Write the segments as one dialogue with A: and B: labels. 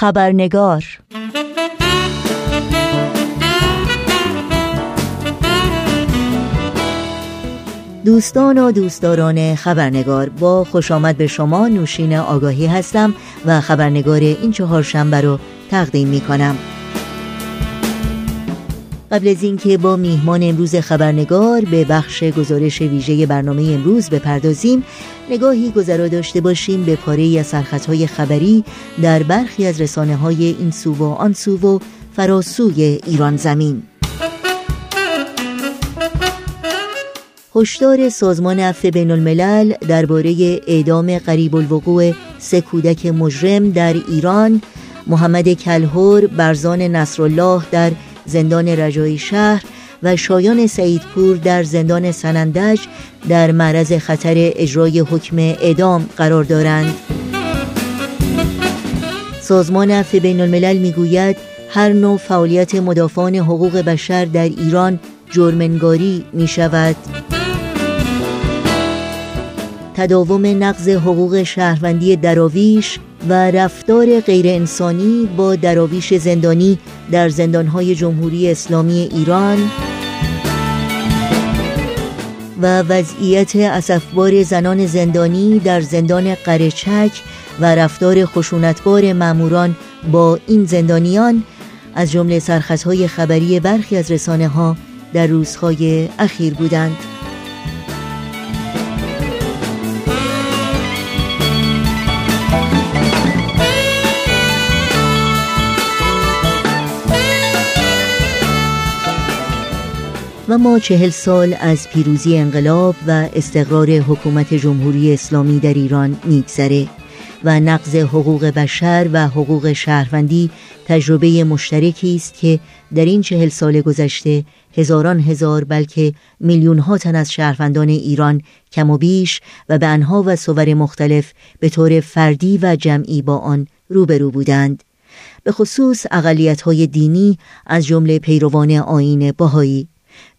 A: خبرنگار. دوستان و دوستداران خبرنگار با خوش آمد به شما نوشین آگاهی هستم و خبرنگار این چهارشنبه رو تقدیم می کنم قبل از اینکه با میهمان امروز خبرنگار به بخش گزارش ویژه برنامه امروز بپردازیم نگاهی گذرا داشته باشیم به پاره از سرخطهای خبری در برخی از رسانه های این سو و آن سو و فراسوی ایران زمین. هشدار سازمان عفو بین الملل درباره اعدام قریب الوقوع سه کودک مجرم در ایران محمد کلهور برزان نصرالله در زندان رجایی شهر و شایان سعیدپور در زندان سنندج در معرض خطر اجرای حکم اعدام قرار دارند. سازمان عفو بین الملل می‌گوید هر نوع فعالیت مدافعان حقوق بشر در ایران جرمنگاری می شود تداوم نقض حقوق شهروندی دراویش و رفتار غیرانسانی با دراویش زندانی در زندانهای جمهوری اسلامی ایران و وضعیت اسفبار زنان زندانی در زندان قرچک و رفتار خشونتبار ماموران با این زندانیان از جمله سرخطهای خبری برخی از رسانه ها در روزهای اخیر بودند. و ما چهل سال از پیروزی انقلاب و استقرار حکومت جمهوری اسلامی در ایران میگذره و نقض حقوق بشر و حقوق شهروندی تجربه مشترکی است که در این چهل سال گذشته هزاران هزار بلکه میلیون ها تن از شهروندان ایران کم و بیش و به انها و صور مختلف به طور فردی و جمعی با آن روبرو بودند. به خصوص اقلیت های دینی از جمله پیروان آین باهایی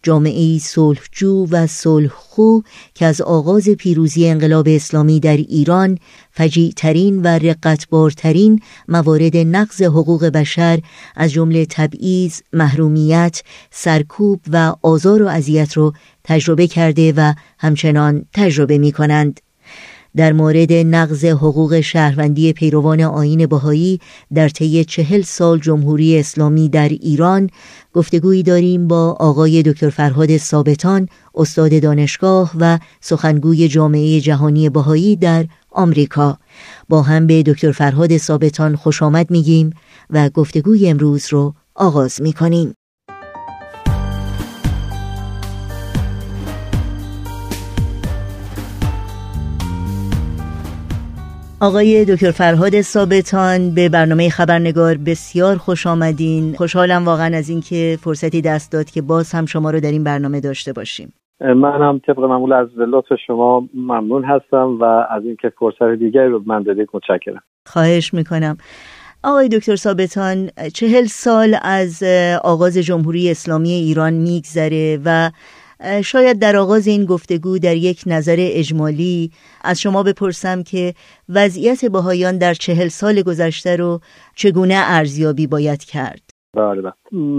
A: جامعه صلحجو و صلحخو که از آغاز پیروزی انقلاب اسلامی در ایران فجیعترین و رقتبارترین موارد نقض حقوق بشر از جمله تبعیض، محرومیت، سرکوب و آزار و اذیت را تجربه کرده و همچنان تجربه می کنند. در مورد نقض حقوق شهروندی پیروان آین بهایی در طی چهل سال جمهوری اسلامی در ایران گفتگویی داریم با آقای دکتر فرهاد ثابتان استاد دانشگاه و سخنگوی جامعه جهانی بهایی در آمریکا. با هم به دکتر فرهاد ثابتان خوش آمد میگیم و گفتگوی امروز رو آغاز می‌کنیم. آقای دکتر فرهاد ثابتان به برنامه خبرنگار بسیار خوش آمدین. خوشحالم واقعا از اینکه فرصتی دست داد که باز هم شما رو در این برنامه داشته باشیم.
B: من هم طبق معمول از لطف شما ممنون هستم و از اینکه فرصت دیگری رو من دادید متشکرم.
A: خواهش می‌کنم. آقای دکتر ثابتان چهل سال از آغاز جمهوری اسلامی ایران میگذره و شاید در آغاز این گفتگو در یک نظر اجمالی از شما بپرسم که وضعیت بهایان در چهل سال گذشته رو چگونه ارزیابی باید کرد.
B: بله, بله.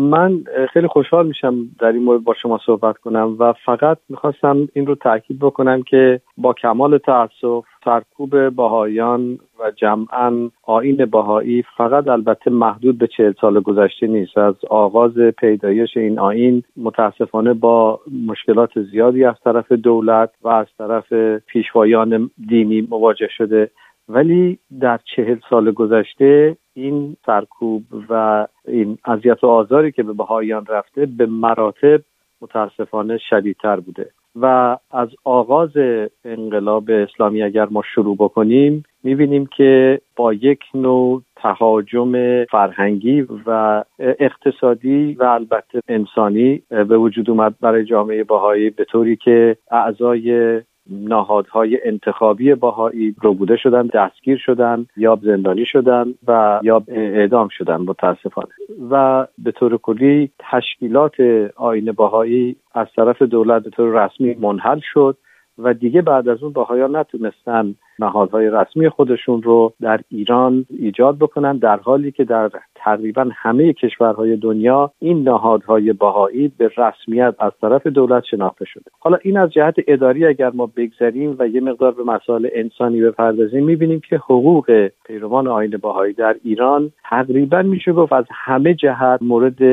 B: من خیلی خوشحال میشم در این مورد با شما صحبت کنم و فقط می‌خواستم این رو تاکید بکنم که با کمال تاسف سرکوب باهایان و جمعا آین باهایی فقط البته محدود به چهل سال گذشته نیست از آغاز پیدایش این آین متاسفانه با مشکلات زیادی از طرف دولت و از طرف پیشوایان دینی مواجه شده ولی در چهل سال گذشته این سرکوب و این اذیت و آزاری که به بهاییان رفته به مراتب متاسفانه شدیدتر بوده. و از آغاز انقلاب اسلامی اگر ما شروع بکنیم می‌بینیم که با یک نوع تهاجم فرهنگی و اقتصادی و البته انسانی به وجود اومد برای جامعه باهایی به طوری که اعضای نهادهای انتخابی باهایی بوده شدن دستگیر شدن یا زندانی شدن و یا اعدام شدن متاسفانه. و به طور کلی تشکیلات آین باهایی از طرف دولت به طور رسمی منحل شد. و دیگه بعد از اون باهایان نتونستن نهادهای رسمی خودشون رو در ایران ایجاد بکنن در حالی که در تقریبا همه کشورهای دنیا این نهادهای باهایی به رسمیت از طرف دولت شناخته شده. حالا این از جهت اداری اگر ما بگذریم و یه مقدار به مسائل انسانی بپردازیم می‌بینیم که حقوق پیروان آین باهایی در ایران تقریبا میشه گفت از همه جهت مورد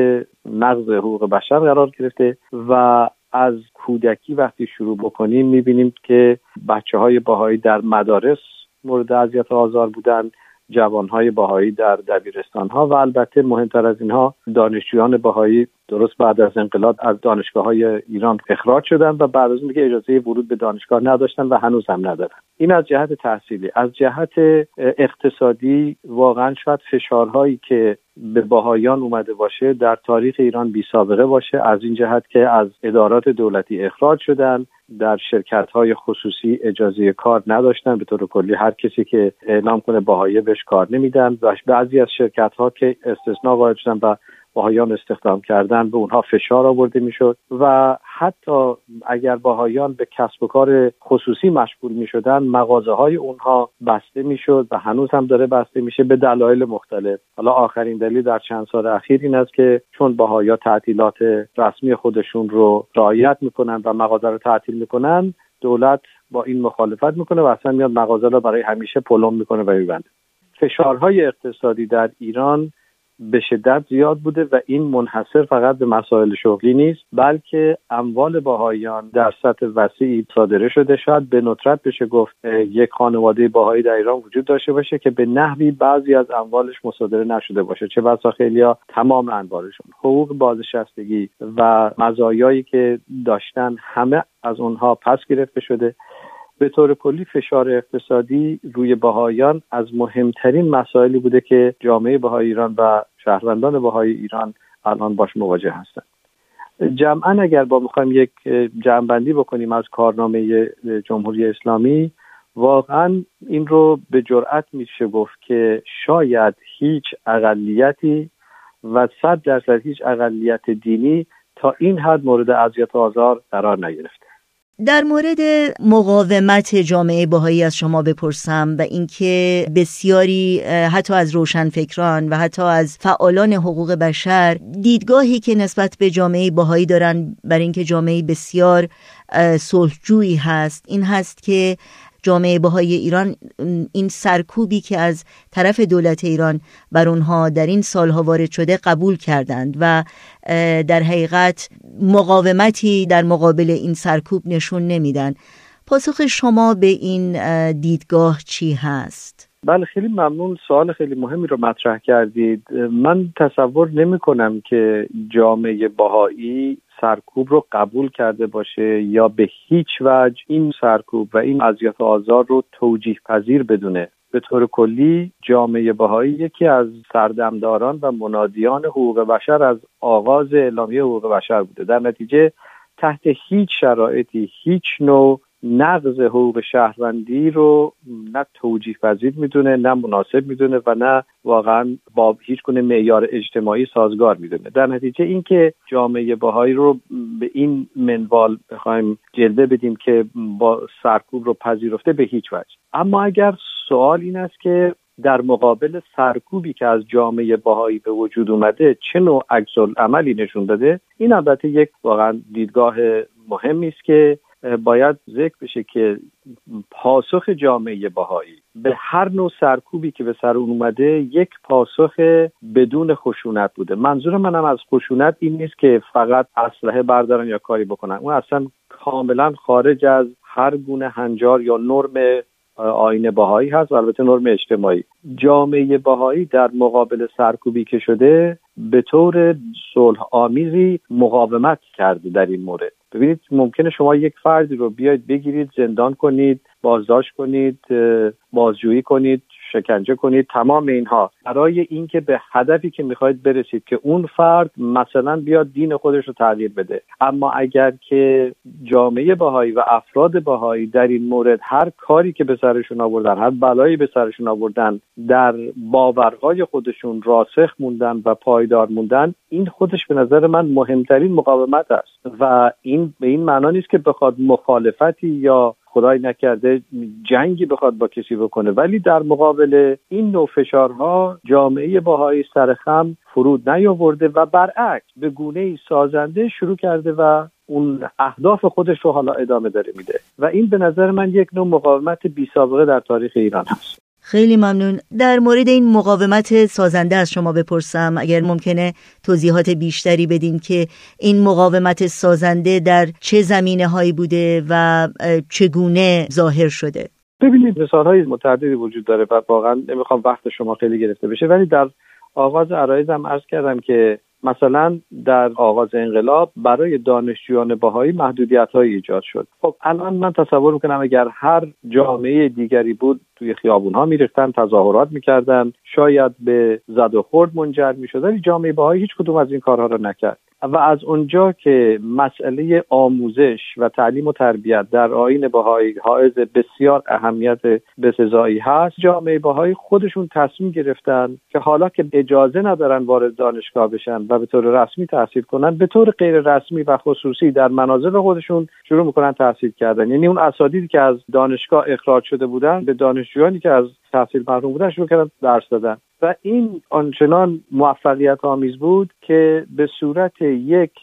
B: نقض حقوق بشر قرار گرفته و از کودکی وقتی شروع بکنیم می‌بینیم که بچه های باهایی در مدارس مورد اذیت آزار بودن جوانهای باهایی در دبیرستان ها و البته مهمتر از اینها دانشجویان باهایی درست بعد از انقلاب از دانشگاه های ایران اخراج شدن و بعد از اون دیگه اجازه ورود به دانشگاه نداشتن و هنوز هم ندارن. این از جهت تحصیلی. از جهت اقتصادی واقعا شاید فشارهایی که به باهایان اومده باشه در تاریخ ایران بی سابقه باشه. از این جهت که از ادارات دولتی اخراج شدن در شرکت های خصوصی اجازه کار نداشتن. به طور کلی هر کسی که اعلام کنه باهایی بهش کار نمیدن. و بعضی از شرکت ها که استثناء وارد شدن و باهایان استخدام کردن به اونها فشار آورده می‌شد و حتی اگر باهایان به کسب و کار خصوصی مشغول می شدن مغازه های اونها بسته می‌شد و هنوز هم داره بسته میشه به دلایل مختلف. حالا آخرین دلیل در چند سال اخیر این است که چون باهایا تعطیلات رسمی خودشون رو رعایت می‌کنن و مغازه رو تعطیل می‌کنن دولت با این مخالفت می‌کنه و اصلا میاد مغازه رو برای همیشه پلم می‌کنه و میبنده. فشارهای اقتصادی در ایران به شدت زیاد بوده و این منحصر فقط به مسائل شغلی نیست بلکه اموال باهایان در سطح وسیعی صادره شده. شاید به ندرت بشه گفت یک خانواده باهایی در ایران وجود داشته باشه که به نحوی بعضی از اموالش مصادره نشده باشه. چه بسا خیلیا تمام اموالشون حقوق بازنشستگی و مزایایی که داشتن همه از اونها پس گرفته شده. به طور کلی فشار اقتصادی روی بهایان از مهمترین مسائلی بوده که جامعه بهای ایران و شهروندان بهای ایران الان باش مواجه هستند. جمعا اگر با می‌خوایم یک جمعبندی بکنیم از کارنامه جمهوری اسلامی واقعا این رو به جرأت میشه گفت که شاید هیچ اقلیتی و صد درصد هیچ اقلیت دینی تا این حد مورد اذیت و آزار قرار نگرفته.
A: در مورد مقاومت جامعه باهایی از شما بپرسم و اینکه بسیاری حتی از روشنفکران و حتی از فعالان حقوق بشر دیدگاهی که نسبت به جامعه باهایی دارن برای اینکه جامعه بسیار صلحجویی هست این هست که جامعه بهای ایران این سرکوبی که از طرف دولت ایران بر اونها در این سالها وارد شده قبول کردند و در حقیقت مقاومتی در مقابل این سرکوب نشون نمیدن. پاسخ شما به این دیدگاه چی هست؟
B: بله خیلی ممنون. سوال خیلی مهمی رو مطرح کردید. من تصور نمی کنم که جامعه باهایی سرکوب رو قبول کرده باشه یا به هیچ وجه این سرکوب و این اذیت آزار رو توجیه پذیر بدونه. به طور کلی جامعه بهایی یکی از سردمداران و منادیان حقوق بشر از آغاز اعلامیه حقوق بشر بوده. در نتیجه تحت هیچ شرایطی هیچ نوع نقض حقوق شهروندی رو نه توجیه پذیر می‌دونه نه مناسب می‌دونه و نه واقعا با هیچ گونه معیار اجتماعی سازگار می‌دونه. در نتیجه اینکه جامعه باهایی رو به این منوال بخوایم جلوه بدیم که با سرکوب رو پذیرفته به هیچ وجه. اما اگر سوال این است که در مقابل سرکوبی که از جامعه باهایی به وجود اومده چه نوع عکس عملی نشون داده این البته یک واقعا دیدگاه مهمی است که باید ذکر بشه که پاسخ جامعه باهایی به هر نوع سرکوبی که به سر اون اومده یک پاسخ بدون خشونت بوده. منظور منم از خشونت این نیست که فقط اسلحه بردارن یا کاری بکنن. اون اصلا کاملا خارج از هر گونه هنجار یا نرم آین باهایی هست و البته نرم اجتماعی. جامعه باهایی در مقابل سرکوبی که شده به طور صلح آمیزی مقاومت کرده در این مورد. ببینید ممکنه شما یک فردی رو بیاید بگیرید زندان کنید بازداشت کنید بازجویی کنید. شکنجه کنید. تمام اینها. برای اینکه به هدفی که می‌خواید برسید که اون فرد مثلا بیاد دین خودش رو تغییر بده. اما اگر که جامعه بهایی و افراد بهایی در این مورد هر کاری که به سرشون آوردن هر بلایی به سرشون آوردن در باورهای خودشون راسخ موندن و پایدار موندن این خودش به نظر من مهمترین مقاومت است. و این به این معنا نیست که بخواد مخالفتی یا خدای نکرده جنگی بخواد با کسی بکنه. ولی در مقابل این نوع فشارها جامعه باهایی سرخم فرود نیاورده و برعکس به گونه سازنده شروع کرده و اون اهداف خودش رو حالا ادامه داره میده. و این به نظر من یک نوع مقاومت بی سابقه در تاریخ ایران هست.
A: خیلی ممنون. در مورد این مقاومت سازنده از شما بپرسم اگر ممکنه توضیحات بیشتری بدین که این مقاومت سازنده در چه زمینه هایی بوده و چگونه ظاهر شده؟
B: ببینید مثال های متعددی وجود داره و واقعا نمی‌خوام وقت شما خیلی گرفته بشه ولی در آغاز عرایزم عرض کردم که مثلا در آغاز انقلاب برای دانشجویان باهایی محدودیت های ایجاد شد. خب الان من تصور می‌کنم اگر هر جامعه دیگری بود توی خیابون ها میریختن تظاهرات می‌کردن شاید به زد و خورد منجر می‌شد ولی جامعه باهایی هیچ کدوم از این کارها را نکرد. و از اونجا که مسئله آموزش و تعلیم و تربیت در آین بهایی حائز بسیار اهمیت بسزایی هست جامعه بهایی خودشون تصمیم گرفتن که حالا که اجازه ندارن وارد دانشگاه بشن و به طور رسمی تحصیل کنن به طور غیر رسمی و خصوصی در منازل خودشون شروع می‌کنن تحصیل کردن. یعنی اون اساتیدی که از دانشگاه اخراج شده بودن به دانشجویانی که از تحصیل محروم بودن شروع کردن درس دادن. و این آنچنان موفقیت آمیز بود که به صورت یک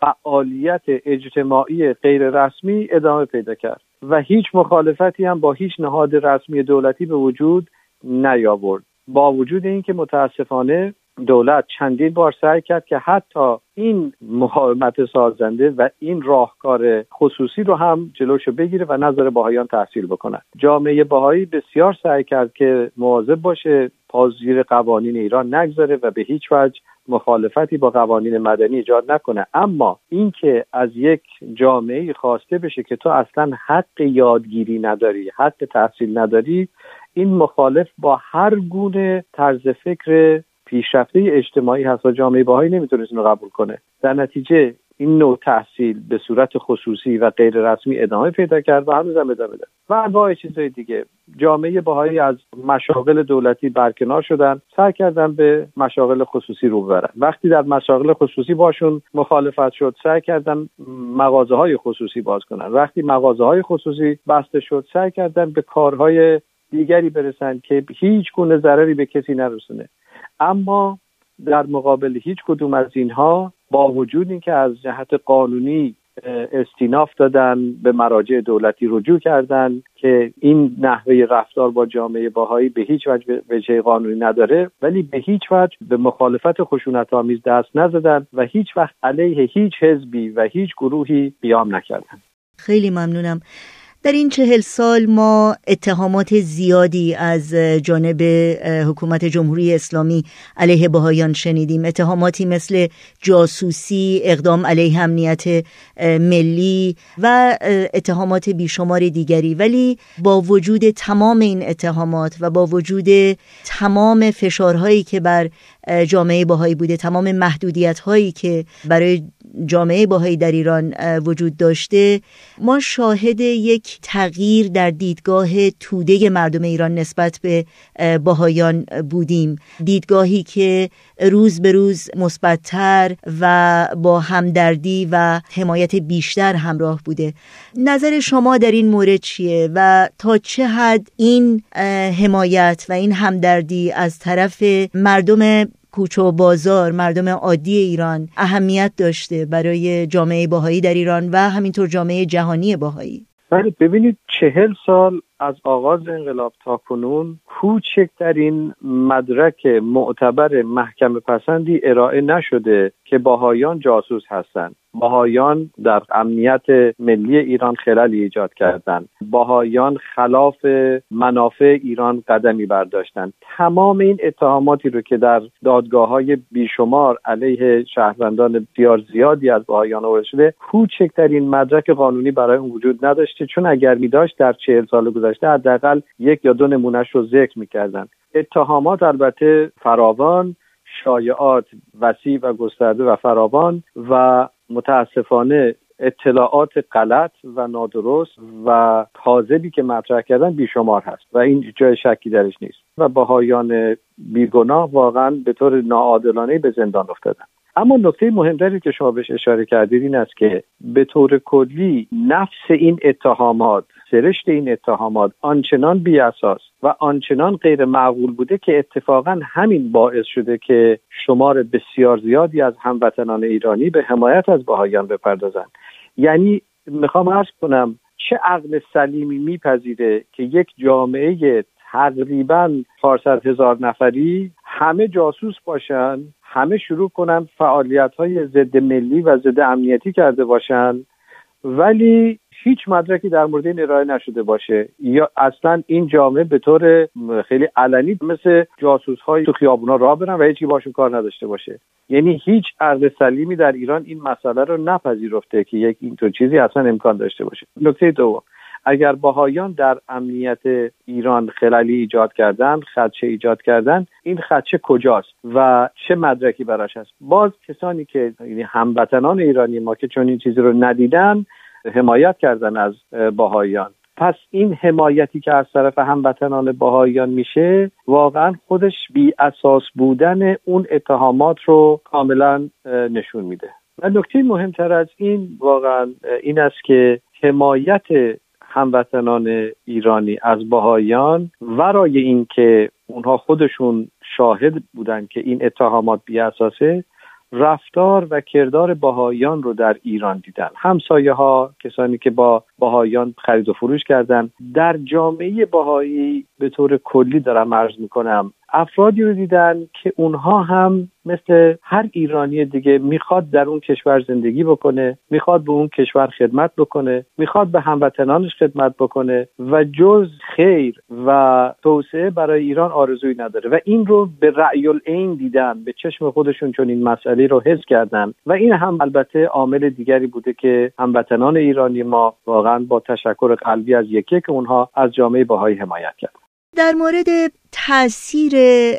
B: فعالیت اجتماعی غیر رسمی ادامه پیدا کرد. و هیچ مخالفتی هم با هیچ نهاد رسمی دولتی به وجود نیاورد. با وجود اینکه متاسفانه دولت چندین بار سعی کرد که حتی این مقاومت سازنده و این راهکار خصوصی رو هم جلوشو بگیره و نظر باهایان تحصیل بکنند جامعه باهایی بسیار سعی کرد که مواظب باشه پازیر قوانین ایران نگذاره و به هیچ وجه مخالفتی با قوانین مدنی ایجاد نکنه. اما اینکه از یک جامعه خواسته بشه که تو اصلا حق یادگیری نداری حق تحصیل نداری این مخالف با هر گونه طرز فکر پیشرفته اجتماعی هست و جامعه باهایی نمی‌تونست اینو قبول کنه. در نتیجه این نوع تحصیل به صورت خصوصی و غیر رسمی ادامه پیدا کرد و هنوز هم ادامه داره. و انواع چیزهای دیگه. جامعه باهایی از مشاغل دولتی برکنار شدن سعی کردن به مشاغل خصوصی رو ببرن. وقتی در مشاغل خصوصی باشون مخالفت شد سعی کردن مغازه های خصوصی باز کنن. وقتی مغازه های خصوصی بسته شد سعی کردن به کارهای دیگری برسن که هیچ گونه ضرری به کسی نرسونه. اما در مقابل هیچ کدوم از اینها با وجود اینکه از جهت قانونی استیناف دادن به مراجع دولتی رجوع کردن که این نحوه رفتار با جامعه باهایی به هیچ وجه وجه قانونی نداره ولی به هیچ وجه به مخالفت خشونت آمیز دست نزدن و هیچ وقت علیه هیچ حزبی و هیچ گروهی قیام نکردن.
A: خیلی ممنونم. در این چهل سال ما اتهامات زیادی از جانب حکومت جمهوری اسلامی علیه بهایان شنیدیم. اتهاماتی مثل جاسوسی اقدام علیه امنیت ملی و اتهامات بیشمار دیگری. ولی با وجود تمام این اتهامات و با وجود تمام فشارهایی که بر جامعه باهایی بوده تمام محدودیت هایی که برای جامعه باهایی در ایران وجود داشته. ما شاهد یک تغییر در دیدگاه توده مردم ایران نسبت به باهایان بودیم. دیدگاهی که روز به روز مثبتتر و با همدردی و حمایت بیشتر همراه بوده. نظر شما در این مورد چیه و تا چه حد این حمایت و این همدردی از طرف مردم کوچه و بازار مردم عادی ایران اهمیت داشته برای جامعه باهایی در ایران و همینطور جامعه جهانی باهایی.
B: بله ببینید چهل سال از آغاز انقلاب تا کنون کوچکترین مدرک معتبر محکم پسندی ارائه نشده که باهایان جاسوس هستند. باهایان در امنیت ملی ایران خلالی ایجاد کردند. باهایان خلاف منافع ایران قدمی برداشتند. تمام این اتهاماتی رو که در دادگاه های بیشمار علیه شهروندان بسیار زیادی از باهایان آورده شده کوچکترین مدرک قانونی برای اون وجود نداشته. چون اگر می داشت در چهل سال گذشته حداقل یک یا دو نمونهش رو ذکر می‌کردن. اتهامات البته فراوان شایعات وسیع و گسترده و فراوان و متاسفانه اطلاعات غلط و نادرست و کاذبی که مطرح کردن بیشمار هست و این جای شکی درش نیست و بهایان بیگناه واقعا به طور ناعادلانه به زندان افتادن. اما نکته مهمتری که شما بهش اشاره کردید این است که به طور کلی نفس این اتهامات سرشت این اتهامات آنچنان بی اساس و آنچنان غیر معقول بوده که اتفاقا همین باعث شده که شمار بسیار زیادی از هموطنان ایرانی به حمایت از بهایان بپردازند. یعنی می‌خوام عرض کنم چه عقل سلیمی میپذیره که یک جامعه تقریبا 400 هزار نفری همه جاسوس باشن همه شروع کنن فعالیت های ضد ملی و ضد امنیتی کرده باشن ولی هیچ مدرکی در مورد این ارائه نشده باشه. یا اصلا این جامعه به طور خیلی علنی مثل جاسوس های تو خیابونا راه برن و هیچی باشون کار نداشته باشه. یعنی هیچ عقل سلیمی در ایران این مسئله رو نپذیرفته که یک اینطور چیزی اصلا امکان داشته باشه. نکته دوم اگر باهایان در امنیت ایران خلالی ایجاد کردن خدشه ایجاد کردن این خدشه کجاست و چه مدرکی براش هست؟ باز کسانی که یعنی هموطنان ایرانی ما که چون این چیزی رو ندیدن حمایت کردن از باهایان. پس این حمایتی که از طرف هموطنان باهایان میشه واقعا خودش بی اساس بودن اون اتهامات رو کاملا نشون میده. و نکته مهمتر از این واقعا این است که حمایت هموطنان ایرانی از باهایان ورای اینکه اونها خودشون شاهد بودن که این اتهامات بی اساسه رفتار و کردار باهایان رو در ایران دیدن. همسایه ها کسانی که با باهایان خرید و فروش کردن. در جامعه باهایی به طور کلی دارم عرض می‌کنم افرادی رو دیدن که اونها هم مثل هر ایرانی دیگه می‌خواد در اون کشور زندگی بکنه می‌خواد به اون کشور خدمت بکنه می‌خواد به هموطنانش خدمت بکنه و جز خیر و توسعه برای ایران آرزویی نداره. و این رو به رأی العین دیدن به چشم خودشون چون این مسئله رو حس کردن. و این هم البته عامل دیگری بوده که هموطنان ایرانی ما واقعا با تشکر قلبی از یکی که اونها از جامعه باهایی حمایت کرد.
A: در مورد تاثیر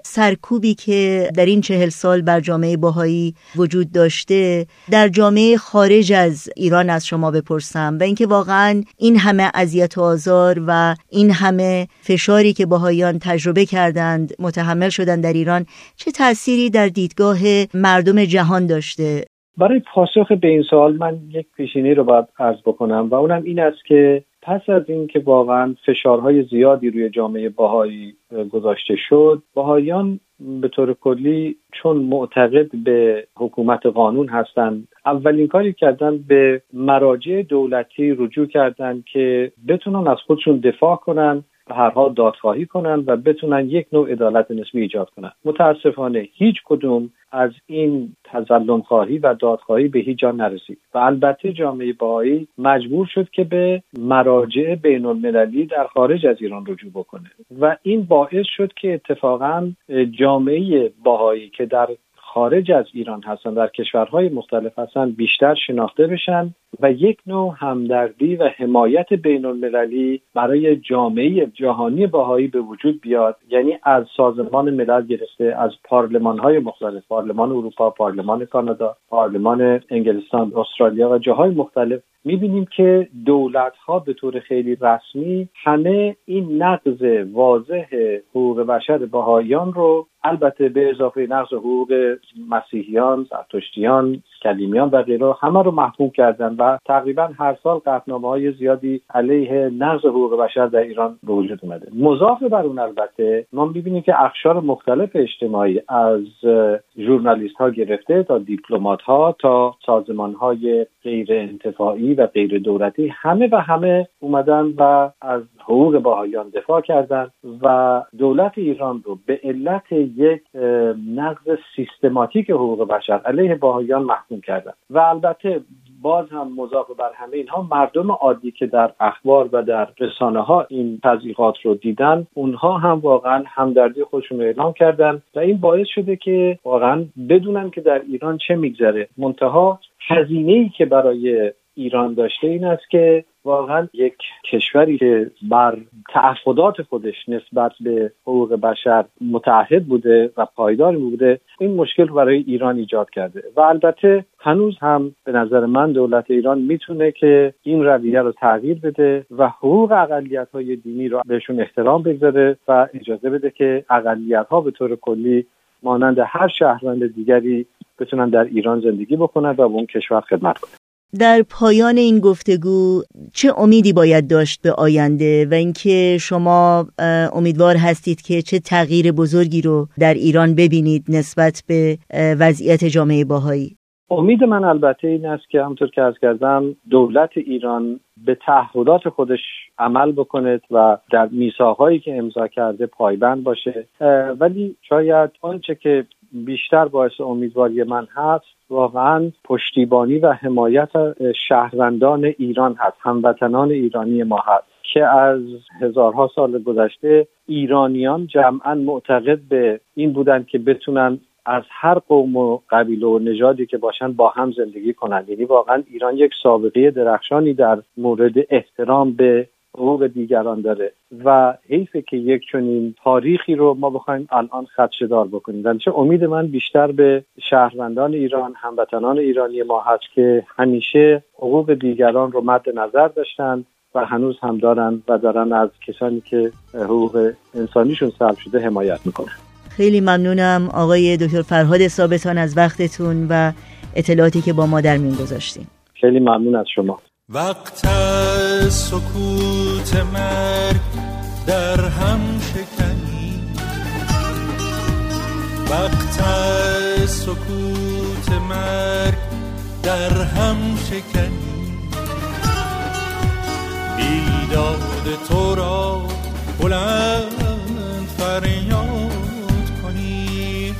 A: سرکوبی که در این چهل سال بر جامعه باهایی وجود داشته در جامعه خارج از ایران از شما بپرسم و اینکه واقعا این همه اذیت و آزار و این همه فشاری که باهایان تجربه کردند متحمل شدن در ایران چه تأثیری در دیدگاه مردم جهان داشته؟
B: برای پاسخ به این سوال من یک پیشینی رو باید عرض بکنم و اونم این است که پس از اینکه واقعا فشارهای زیادی روی جامعه باهایی گذاشته شد باهایان به طور کلی چون معتقد به حکومت قانون هستند اولین کاری کردن به مراجع دولتی رجوع کردند که بتونن از خودشون دفاع کنن به هر حال دادخواهی کنن و بتونن یک نوع عدالت نسبی ایجاد کنن متاسفانه هیچ کدوم از این تظلم خواهی و دادخواهی به هیچ جا نرسید. و البته جامعه باهایی مجبور شد که به مراجع بین المللی در خارج از ایران رجوع بکنه. و این باعث شد که اتفاقا جامعه باهایی که در خارج از ایران هستن در کشورهای مختلف هستن بیشتر شناخته بشن و یک نوع همدردی و حمایت بین المللی برای جامعه جهانی باهایی به وجود بیاد. یعنی از سازمان ملل گرفته از پارلمان های مختلف پارلمان اروپا پارلمان کانادا پارلمان انگلستان استرالیا و جاهای مختلف می‌بینیم که دولت ها به طور خیلی رسمی همه این نقض واضح حقوق بشر بهاییان رو البته به اضافه نقض حقوق مسیحیان، زرتشتیان، کلیمیان و غیره همه رو محکوم کردن و تقریبا هر سال قطنامه های زیادی علیه نقض حقوق بشر در ایران به وجود اومده. مضاف بر اون البته ما می‌بینیم که اخشار مختلف اجتماعی از ژورنالیست ها گرفته تا دیپلمات ها تا سازمان های غیر انتفاعی و غیر دولتی همه و همه اومدن و از حقوق باهایان دفاع کردند و دولت ایران رو به علت یک نقض سیستماتیک حقوق بشر علیه باهایان محکوم کردن. و البته باز هم مضاف بر همه اینها مردم عادی که در اخبار و در رسانه ها این تضییقات رو دیدن اونها هم واقعا همدردی خودشون رو اعلام کردن و این باعث شده که واقعا بدونن که در ایران چه میگذره. منتها هزینه ای که برای ایران داشته این است که واقعا یک کشوری که بر تعهدات خودش نسبت به حقوق بشر متعهد بوده و پایدار بوده این مشکل برای ایران ایجاد کرده. و البته هنوز هم به نظر من دولت ایران می‌تونه که این رویه رو تغییر بده و حقوق اقلیت های دینی رو بهشون احترام بگذاره و اجازه بده که اقلیت ها به طور کلی مانند هر شهروند دیگری بتونن در ایران زندگی بکنن و به اون کشور خدمت کنن.
A: در پایان این گفتگو چه امیدی باید داشت به آینده و اینکه شما امیدوار هستید که چه تغییر بزرگی رو در ایران ببینید نسبت به وضعیت جامعه باهایی؟
B: امید من البته این است که همطور که از کردم دولت ایران به تعهدات خودش عمل بکنه و در میساقهایی که امضا کرده پایبند باشه. ولی شاید آنچه که بیشتر باعث امیدواری من هست. واقعا پشتیبانی و حمایت شهروندان ایران هست هموطنان ایرانی ما هست که از هزارها سال گذشته ایرانیان جمعا معتقد به این بودن که بتونن از هر قوم و قبیله و نژادی که باشن با هم زندگی کنند یعنی واقعا ایران یک سابقه درخشانی در مورد احترام به حقوق دیگران داره و حیفه که یک چنین تاریخی رو ما بخوایم الان خدشدار بکنیم. چه امید من بیشتر به شهروندان ایران هموطنان ایرانی ما هست که همیشه حقوق دیگران رو مد نظر داشتن و هنوز هم دارن و دارن از کسانی که حقوق انسانیشون سلب شده حمایت می‌کنن.
A: خیلی ممنونم آقای دکتر فرهاد ثابتان از وقتتون و اطلاعاتی که با ما در میون گذاشتیم
B: خیلی ممنون از شما.
C: وقت سکوت مرگ در هم شکنی. وقت سکوت مرگ در هم شکنی. بیداد تو را بلند فریاد کنی.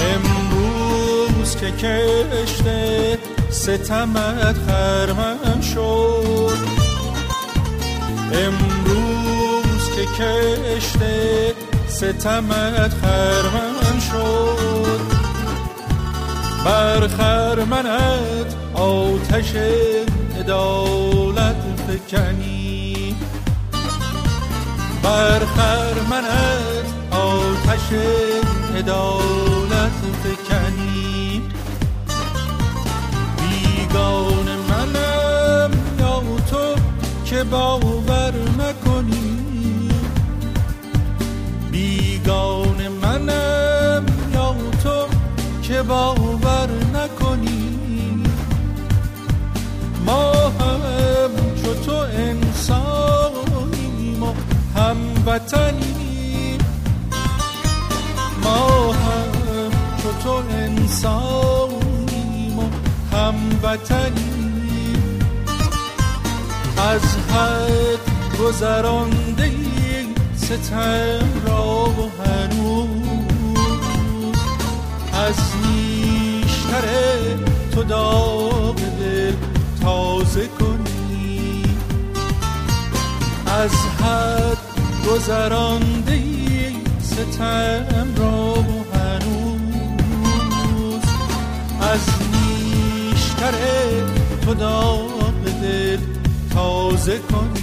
C: امروز که کشته ستمت خرمن شد. امروز که کشته ستمت خرمن شد. بر خرمنت آتش عدالت فکنی. بر خرمنت آتش عدالت فکنی. که باور نکنی. بیگان منم یا تو که باور نکنی. ما هم چو تو انسانیم و هموطنیم. ما هم چو تو انسانیم و هموطنیم. از حد گذرانده ستم را و هنوز از نیشتر تو داغ دل تازه کنی. از حد گذرانده ستم را و هنوز از نیشتر تو داغ دل تازه کنی.